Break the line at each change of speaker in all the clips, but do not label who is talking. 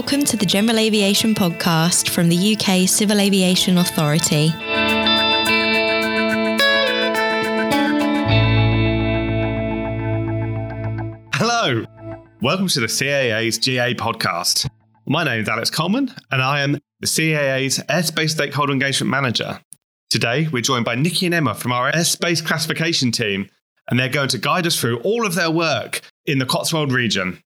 Welcome to the General Aviation Podcast from the UK Civil Aviation Authority.
Hello, welcome to the CAA's GA podcast. My name is Alex Coleman, and I am the CAA's Airspace Stakeholder Engagement Manager. Today, we're joined by Nikki and Emma from our airspace classification team, and they're going to guide us through all of their work in the Cotswold region.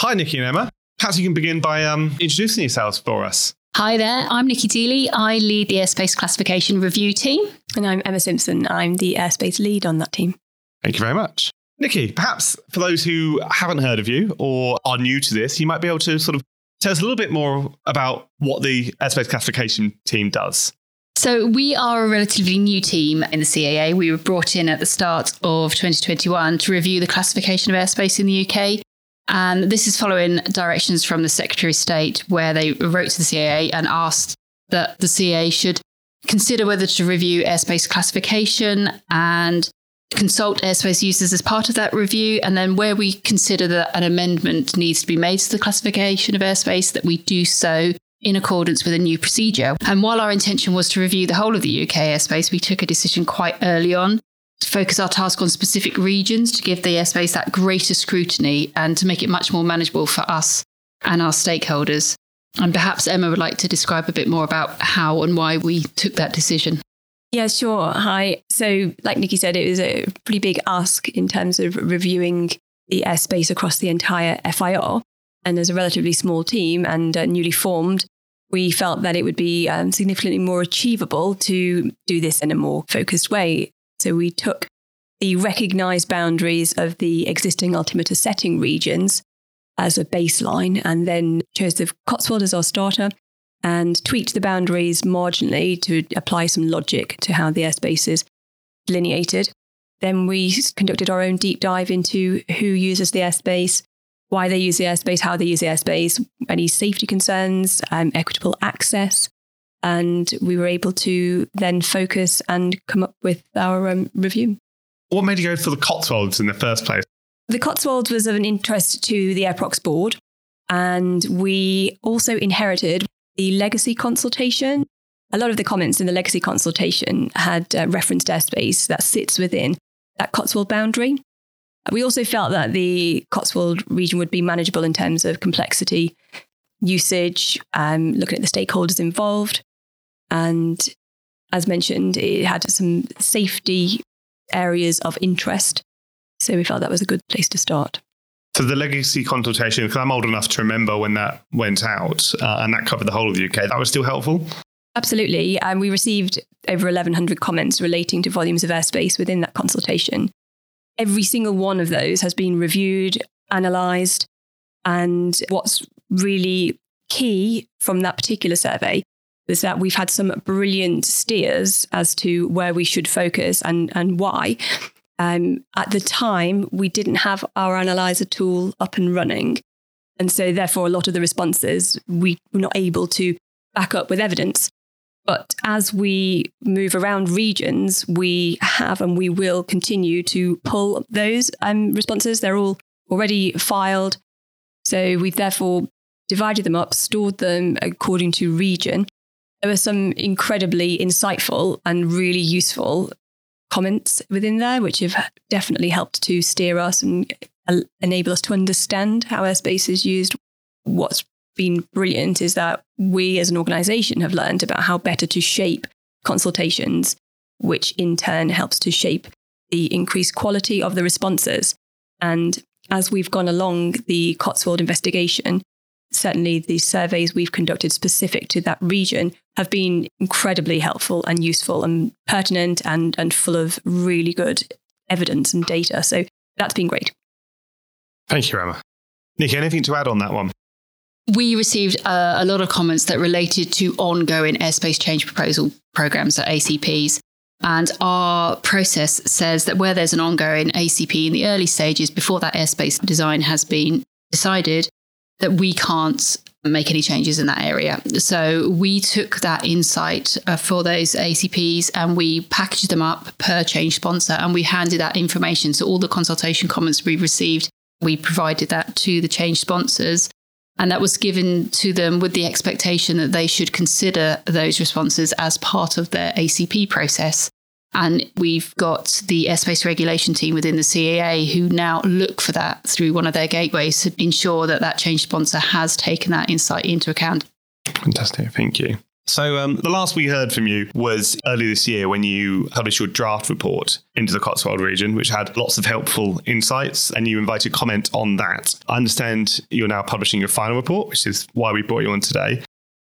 Hi, Nikki and Emma. Perhaps you can begin by um, introducing yourselves for us.
Hi there, I'm Nikki Deeley. I lead the airspace classification review team.
And I'm Emma Simpson. I'm the airspace lead on that team.
Thank you very much. Nikki, perhaps for those who haven't heard of you or are new to this, you might be able to sort of tell us a little bit more about what the airspace classification team does.
So, we are a relatively new team in the CAA. We were brought in at the start of 2021 to review the classification of airspace in the UK. And this is following directions from the Secretary of State, where they wrote to the CAA and asked that the CAA should consider whether to review airspace classification and consult airspace users as part of that review. And then, where we consider that an amendment needs to be made to the classification of airspace, that we do so in accordance with a new procedure. And while our intention was to review the whole of the UK airspace, we took a decision quite early on focus our task on specific regions to give the airspace that greater scrutiny and to make it much more manageable for us and our stakeholders. And perhaps Emma would like to describe a bit more about how and why we took that decision.
Yeah, sure. Hi. So, like Nikki said, it was a pretty big ask in terms of reviewing the airspace across the entire FIR. And as a relatively small team and uh, newly formed, we felt that it would be um, significantly more achievable to do this in a more focused way. So we took the recognized boundaries of the existing altimeter setting regions as a baseline and then chose the Cotswold as our starter and tweaked the boundaries marginally to apply some logic to how the airspace is delineated. Then we conducted our own deep dive into who uses the airspace, why they use the airspace, how they use the airspace, any safety concerns, um, equitable access. And we were able to then focus and come up with our um, review.
What made you go for the Cotswolds in the first place?
The Cotswolds was of an interest to the AirProx board. And we also inherited the legacy consultation. A lot of the comments in the legacy consultation had uh, referenced airspace that sits within that Cotswold boundary. We also felt that the Cotswold region would be manageable in terms of complexity, usage, um, looking at the stakeholders involved. And as mentioned, it had some safety areas of interest. So we felt that was a good place to start.
So the legacy consultation, because I'm old enough to remember when that went out uh, and that covered the whole of the UK, that was still helpful?
Absolutely. And um, we received over 1,100 comments relating to volumes of airspace within that consultation. Every single one of those has been reviewed, analysed. And what's really key from that particular survey is that we've had some brilliant steers as to where we should focus and, and why. Um, at the time, we didn't have our analyzer tool up and running. And so, therefore, a lot of the responses we were not able to back up with evidence. But as we move around regions, we have and we will continue to pull those um, responses. They're all already filed. So we've therefore divided them up, stored them according to region. There were some incredibly insightful and really useful comments within there, which have definitely helped to steer us and enable us to understand how airspace is used. What's been brilliant is that we as an organization have learned about how better to shape consultations, which in turn helps to shape the increased quality of the responses. And as we've gone along the Cotswold investigation, certainly the surveys we've conducted specific to that region have been incredibly helpful and useful and pertinent and, and full of really good evidence and data. So that's been great.
Thank you, Emma. Nick, anything to add on that one?
We received uh, a lot of comments that related to ongoing airspace change proposal programs at ACPs. And our process says that where there's an ongoing ACP in the early stages before that airspace design has been decided, that we can't make any changes in that area. So we took that insight uh, for those ACPs and we packaged them up per change sponsor and we handed that information. So all the consultation comments we received, we provided that to the change sponsors. And that was given to them with the expectation that they should consider those responses as part of their ACP process. And we've got the airspace regulation team within the CAA who now look for that through one of their gateways to ensure that that change sponsor has taken that insight into account.
Fantastic. Thank you. So, um, the last we heard from you was early this year when you published your draft report into the Cotswold region, which had lots of helpful insights, and you invited comment on that. I understand you're now publishing your final report, which is why we brought you on today.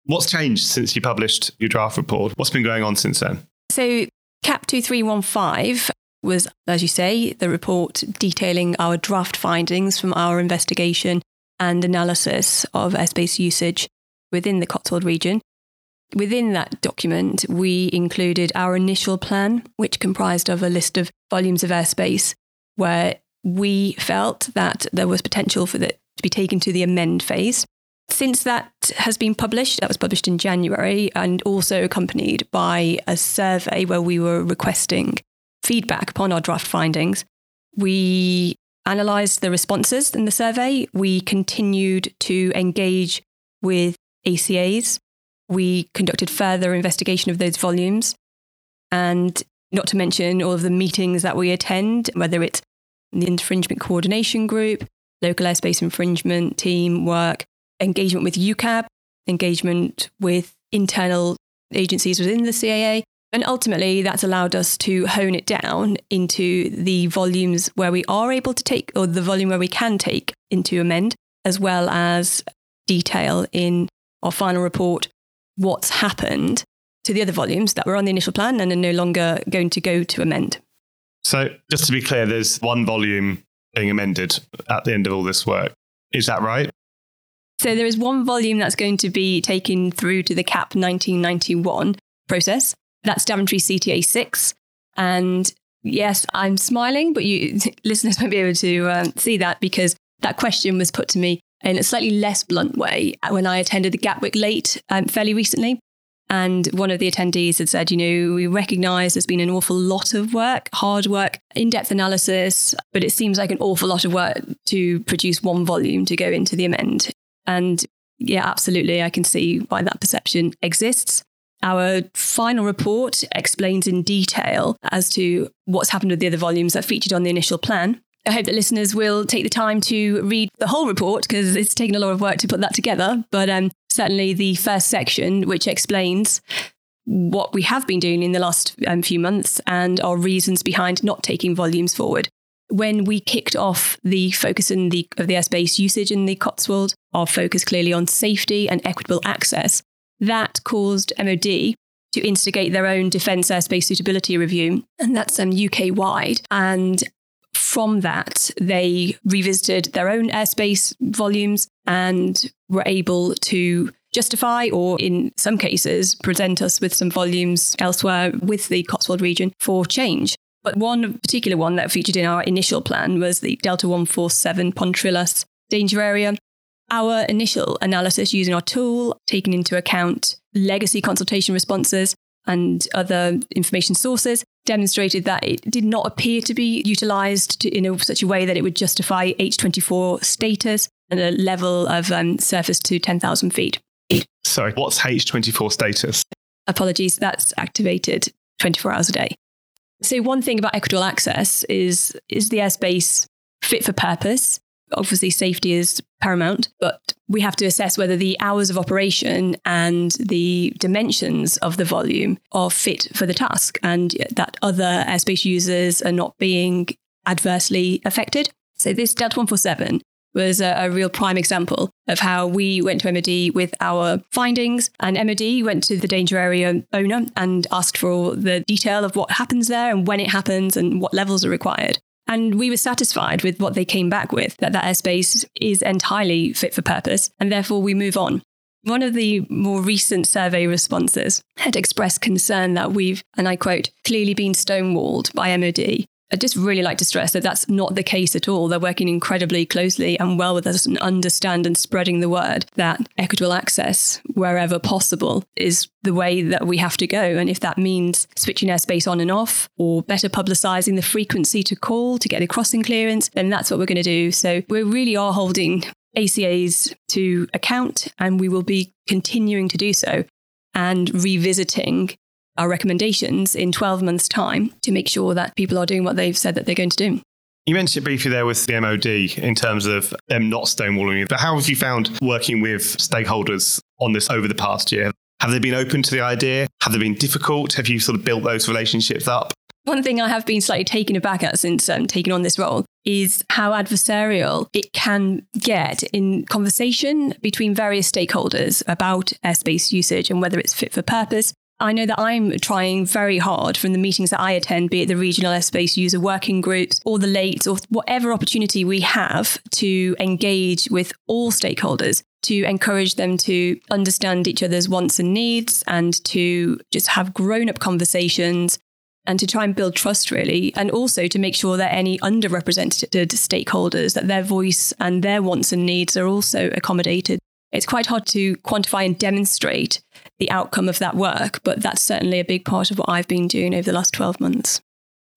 What's changed since you published your draft report? What's been going on since then?
So, CAP 2315 was, as you say, the report detailing our draft findings from our investigation and analysis of airspace usage within the Cotswold region. Within that document, we included our initial plan, which comprised of a list of volumes of airspace where we felt that there was potential for that to be taken to the amend phase. Since that has been published, that was published in January and also accompanied by a survey where we were requesting feedback upon our draft findings. We analysed the responses in the survey. We continued to engage with ACAs we conducted further investigation of those volumes. And not to mention all of the meetings that we attend, whether it's the infringement coordination group, local airspace infringement team work, engagement with UCAB, engagement with internal agencies within the CAA. And ultimately, that's allowed us to hone it down into the volumes where we are able to take, or the volume where we can take into amend, as well as detail in our final report what's happened to the other volumes that were on the initial plan and are no longer going to go to amend.
So, just to be clear, there's one volume being amended at the end of all this work. Is that right?
So, there is one volume that's going to be taken through to the CAP 1991 process. That's Daventry CTA 6. And yes, I'm smiling, but you listeners might be able to um, see that because that question was put to me in a slightly less blunt way when I attended the Gatwick LAIT um, fairly recently. And one of the attendees had said, you know, we recognize there's been an awful lot of work, hard work, in depth analysis, but it seems like an awful lot of work to produce one volume to go into the amend. And yeah, absolutely, I can see why that perception exists. Our final report explains in detail as to what's happened with the other volumes that featured on the initial plan. I hope that listeners will take the time to read the whole report because it's taken a lot of work to put that together. But um, certainly the first section, which explains what we have been doing in the last um, few months and our reasons behind not taking volumes forward. When we kicked off the focus in the, of the airspace usage in the Cotswold, our focus clearly on safety and equitable access, that caused MOD to instigate their own defence airspace suitability review, and that's um, UK wide. And from that, they revisited their own airspace volumes and were able to justify or in some cases present us with some volumes elsewhere with the Cotswold region for change. But one particular one that featured in our initial plan was the Delta 147 Pontrilas danger area. Our initial analysis using our tool, taking into account legacy consultation responses and other information sources, demonstrated that it did not appear to be utilized to, in a, such a way that it would justify H24 status and a level of um, surface to 10,000 feet.
Sorry, what's H24 status?
Apologies, that's activated 24 hours a day. So, one thing about equitable access is is the airspace fit for purpose? Obviously, safety is paramount, but we have to assess whether the hours of operation and the dimensions of the volume are fit for the task and that other airspace users are not being adversely affected. So, this Delta 147 was a, a, real prime example of how we went to MOD with our findings. And MOD went to the danger area owner and asked for all the detail of what happens there and when it happens and what levels are required. And we were satisfied with what they came back with, that that airspace is entirely fit for purpose, and therefore we move on. One of the more recent survey responses had expressed concern that we've, and I quote, clearly been stonewalled by MOD I'd just really like to stress that that's not the case at all. They're working incredibly closely and well with us and understand and spreading the word that equitable access, wherever possible, is the way that we have to go. And if that means switching airspace on and off or better publicising the frequency to call to get a crossing clearance, then that's what we're going to do. So we really are holding ACAs to account, and we will be continuing to do so and revisiting our recommendations in 12 months' time to make sure that people are doing what they've said that they're going to do.
You mentioned it briefly there with the MOD in terms of them not stonewalling you, but how have you found working with stakeholders on this over the past year? Have they been open to the idea? Have they been difficult? Have you sort of built those relationships up?
One thing I have been slightly taken aback at since um, taking on this role is how adversarial it can get in conversation between various stakeholders about airspace usage and whether it's fit for purpose. I know that I'm trying very hard from the meetings that I attend, be it the regional airspace user working groups or the LAIT or whatever opportunity we have to engage with all stakeholders to encourage them to understand each other's wants and needs and to just have grown up conversations and to try and build trust really and also to make sure that any underrepresented stakeholders that their voice and their wants and needs are also accommodated. It's quite hard to quantify and demonstrate the outcome of that work but that's certainly a big part of what i've been doing over the last 12 months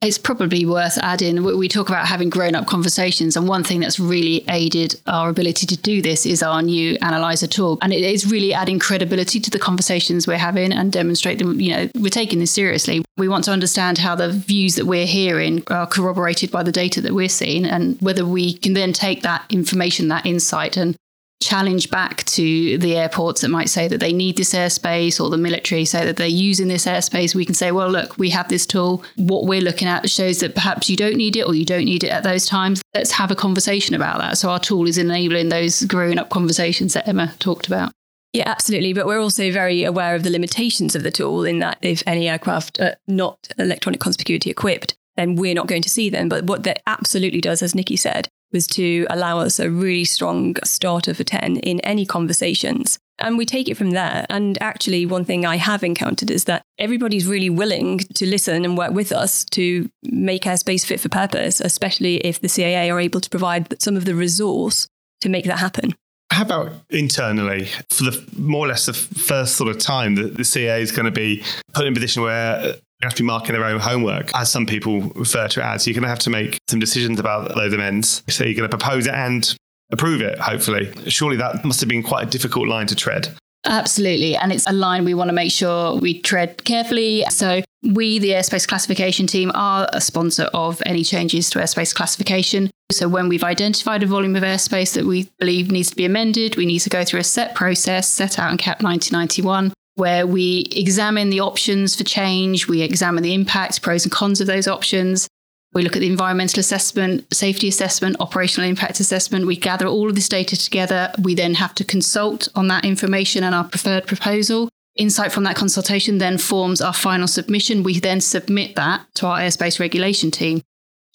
it's probably worth adding. We talk about having grown up conversations, and one thing that's really aided our ability to do this is our new analyzer tool. And it is really adding credibility to the conversations we're having and demonstrate them, you know, we're taking this seriously. We want to understand how the views that we're hearing are corroborated by the data that we're seeing and whether we can then take that information, that insight, and challenge back to the airports that might say that they need this airspace or the military say that they're using this airspace, we can say, well, look, we have this tool. What we're looking at shows that perhaps you don't need it or you don't need it at those times. Let's have a conversation about that. So our tool is enabling those growing up conversations that Emma talked about.
Yeah, absolutely. But we're also very aware of the limitations of the tool in that if any aircraft are not electronic conspicuity equipped, then we're not going to see them. But what that absolutely does, as Nikki said, was to allow us a really strong starter for 10 in any conversations. And we take it from there. And actually, one thing I have encountered is that everybody's really willing to listen and work with us to make airspace fit for purpose, especially if the CAA are able to provide some of the resource to make that happen.
How about internally? For the more or less the first sort of time that the CAA is going to be put in a position where have to be marking their own homework, as some people refer to it as. You're going to have to make some decisions about those amends. So you're going to propose it and approve it, hopefully. Surely that must have been quite a difficult line to tread.
Absolutely. And it's a line we want to make sure we tread carefully. So, we, the airspace classification team, are a sponsor of any changes to airspace classification. So, when we've identified a volume of airspace that we believe needs to be amended, we need to go through a set process set out in CAP 1991 where we examine the options for change, we examine the impacts, pros and cons of those options. We look at the environmental assessment, safety assessment, operational impact assessment. We gather all of this data together. We then have to consult on that information and our preferred proposal. Insight from that consultation then forms our final submission. We then submit that to our airspace regulation team.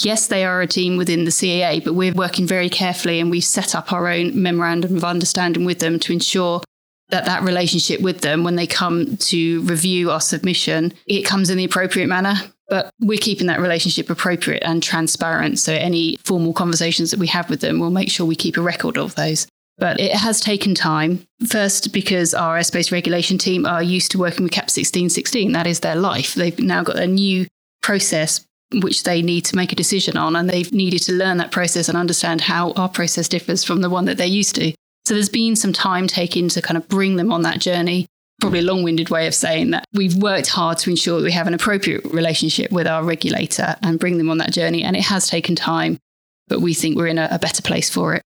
Yes, they are a team within the CAA, but we're working very carefully and we've set up our own memorandum of understanding with them to ensure that that relationship with them when they come to review our submission it comes in the appropriate manner but we're keeping that relationship appropriate and transparent. So any formal conversations that we have with them we'll make sure we keep a record of those. But it has taken time. First because our airspace regulation team are used to working with cap 1616 that is their life. They've now got a new process which they need to make a decision on and they've needed to learn that process and understand how our process differs from the one that they're used to so there's been some time taken to kind of bring them on that journey. Probably a long winded way of saying that we've worked hard to ensure that we have an appropriate relationship with our regulator and bring them on that journey. And it has taken time, but we think we're in a, a better place for it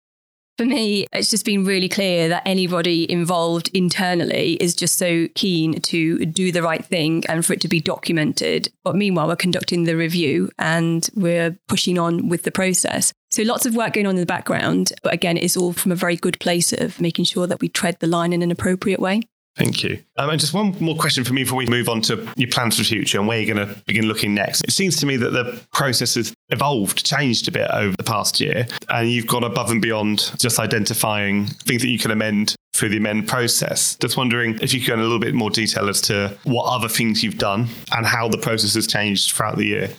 for me, it's just been really clear that anybody involved internally is just so keen to do the right thing and for it to be documented. But meanwhile, we're conducting the review and we're pushing on with the process. So lots of work going on in the background. But again, it's all from a very good place of making sure that we tread the line in an appropriate way.
Thank you. Um, and just one more question for me before we move on to your plans for the future and where you're going to begin looking next. It seems to me that the process has evolved, changed a bit over the past year, and you've gone above and beyond just identifying things that you can amend through the amend process. Just wondering if you could go in a little bit more detail as to what other things you've done and how the process has changed throughout the year.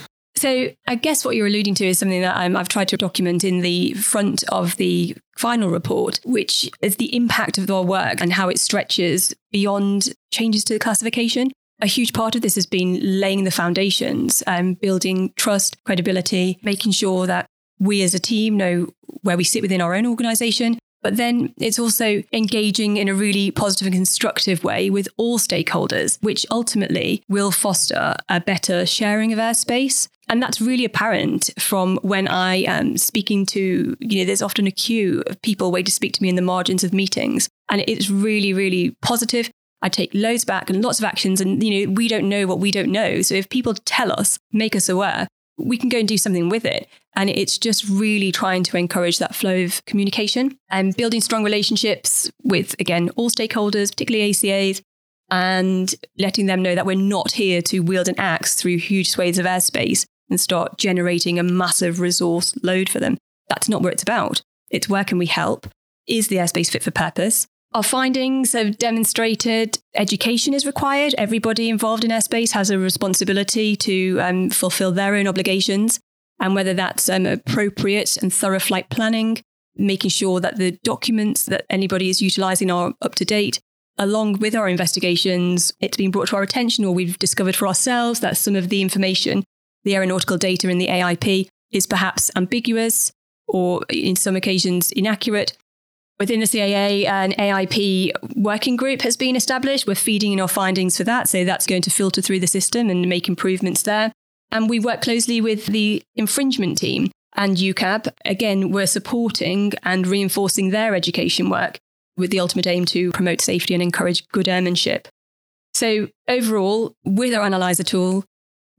So I guess what you're alluding to is something that um, I've tried to document in the front of the final report, which is the impact of our work and how it stretches beyond changes to the classification. A huge part of this has been laying the foundations, um, building trust, credibility, making sure that we as a team know where we sit within our own organization, But then it's also engaging in a really positive and constructive way with all stakeholders, which ultimately will foster a better sharing of airspace. And that's really apparent from when I am speaking to, you know, there's often a queue of people waiting to speak to me in the margins of meetings. And it's really, really positive. I take loads back and lots of actions. And, you know, we don't know what we don't know. So if people tell us, make us aware, we can go and do something with it. And it's just really trying to encourage that flow of communication and building strong relationships with, again, all stakeholders, particularly ACAs, and letting them know that we're not here to wield an axe through huge swathes of airspace and start generating a massive resource load for them. That's not what it's about. It's where can we help? Is the airspace fit for purpose? Our findings have demonstrated education is required. Everybody involved in airspace has a responsibility to um, fulfill their own obligations. And whether that's um, appropriate and thorough flight planning, making sure that the documents that anybody is utilizing are up to date, along with our investigations, it's been brought to our attention or we've discovered for ourselves that some of the information, the aeronautical data in the AIP, is perhaps ambiguous or in some occasions inaccurate. Within the CAA, an AIP working group has been established. We're feeding in our findings for that. So that's going to filter through the system and make improvements there. And we work closely with the infringement team and UCAB. Again, we're supporting and reinforcing their education work with the ultimate aim to promote safety and encourage good airmanship. So overall, with our analyzer tool,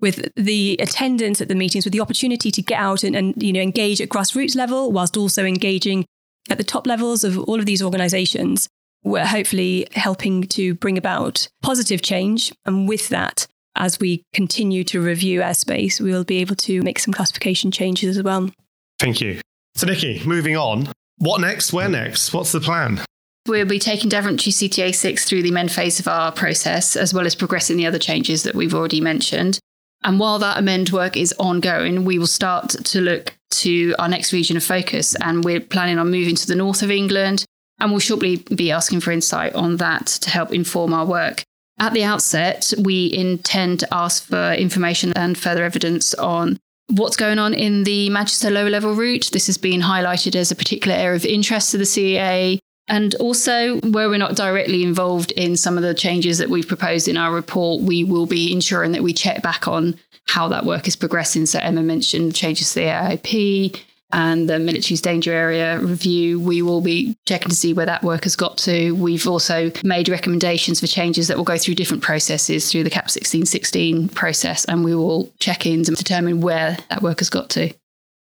with the attendance at the meetings, with the opportunity to get out and, and you know engage at grassroots level, whilst also engaging at the top levels of all of these organizations, we're hopefully helping to bring about positive change. And with that, as we continue to review airspace, we will be able to make some classification changes as well.
Thank you. So, Nikki, moving on. What next? Where next? What's the plan?
We'll be taking Daventry CTA 6 through the amend phase of our process, as well as progressing the other changes that we've already mentioned. And while that amend work is ongoing, we will start to look to our next region of focus. And we're planning on moving to the north of England. And we'll shortly be asking for insight on that to help inform our work. At the outset, we intend to ask for information and further evidence on what's going on in the Manchester lower level route. This has been highlighted as a particular area of interest to the CAA. And also, where we're not directly involved in some of the changes that we've proposed in our report, we will be ensuring that we check back on how that work is progressing. So, Emma mentioned changes to the AIP and the military's danger area review. We will be checking to see where that work has got to. We've also made recommendations for changes that will go through different processes through the CAP 1616 process, and we will check in to determine where that work has got to.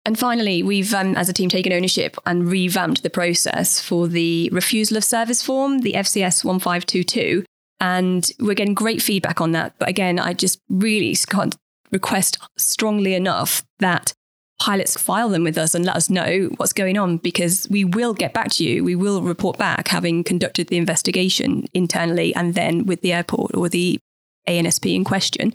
And finally, we've, um, as a team, taken ownership and revamped the process for the refusal of service form, the FCS 1522. And we're getting great feedback on that. But again, I just really can't request strongly enough that pilots file them with us and let us know what's going on because we will get back to you. We will report back having conducted the investigation internally and then with the airport or the ANSP in question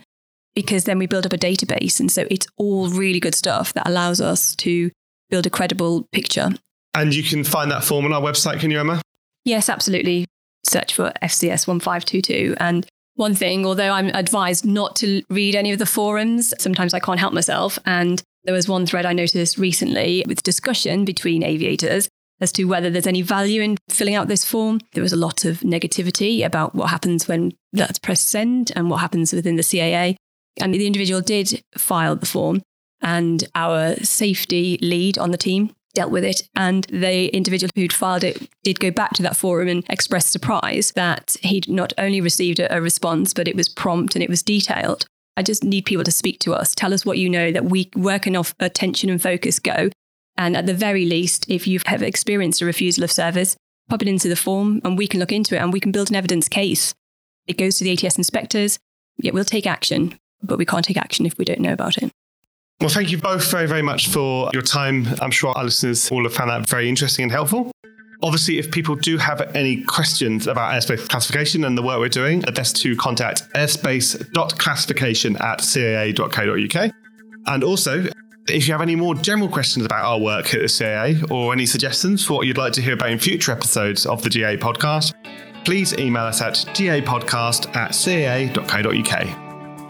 because then we build up a database. And so it's all really good stuff that allows us to build a credible picture.
And you can find that form on our website, can you, Emma?
Yes, absolutely. Search for FCS 1522. And one thing, although I'm advised not to read any of the forums, sometimes I can't help myself. And there was one thread I noticed recently with discussion between aviators as to whether there's any value in filling out this form. There was a lot of negativity about what happens when that's pressed send and what happens within the CAA. And the individual did file the form, and our safety lead on the team dealt with it. And the individual who'd filed it did go back to that forum and express surprise that he'd not only received a, a response, but it was prompt and it was detailed. I just need people to speak to us, tell us what you know, that we can off attention and focus go. And at the very least, if you have ever experienced a refusal of service, pop it into the form and we can look into it and we can build an evidence case. It goes to the ATS inspectors. Yeah, we'll take action but we can't take action if we don't know about it.
Well, thank you both very, very much for your time. I'm sure our listeners all have found that very interesting and helpful. Obviously, if people do have any questions about airspace classification and the work we're doing, the best to contact airspace.classification at caa.co.uk. And also, if you have any more general questions about our work at the CAA or any suggestions for what you'd like to hear about in future episodes of the GA podcast, please email us at gapodcast at caa.co.uk.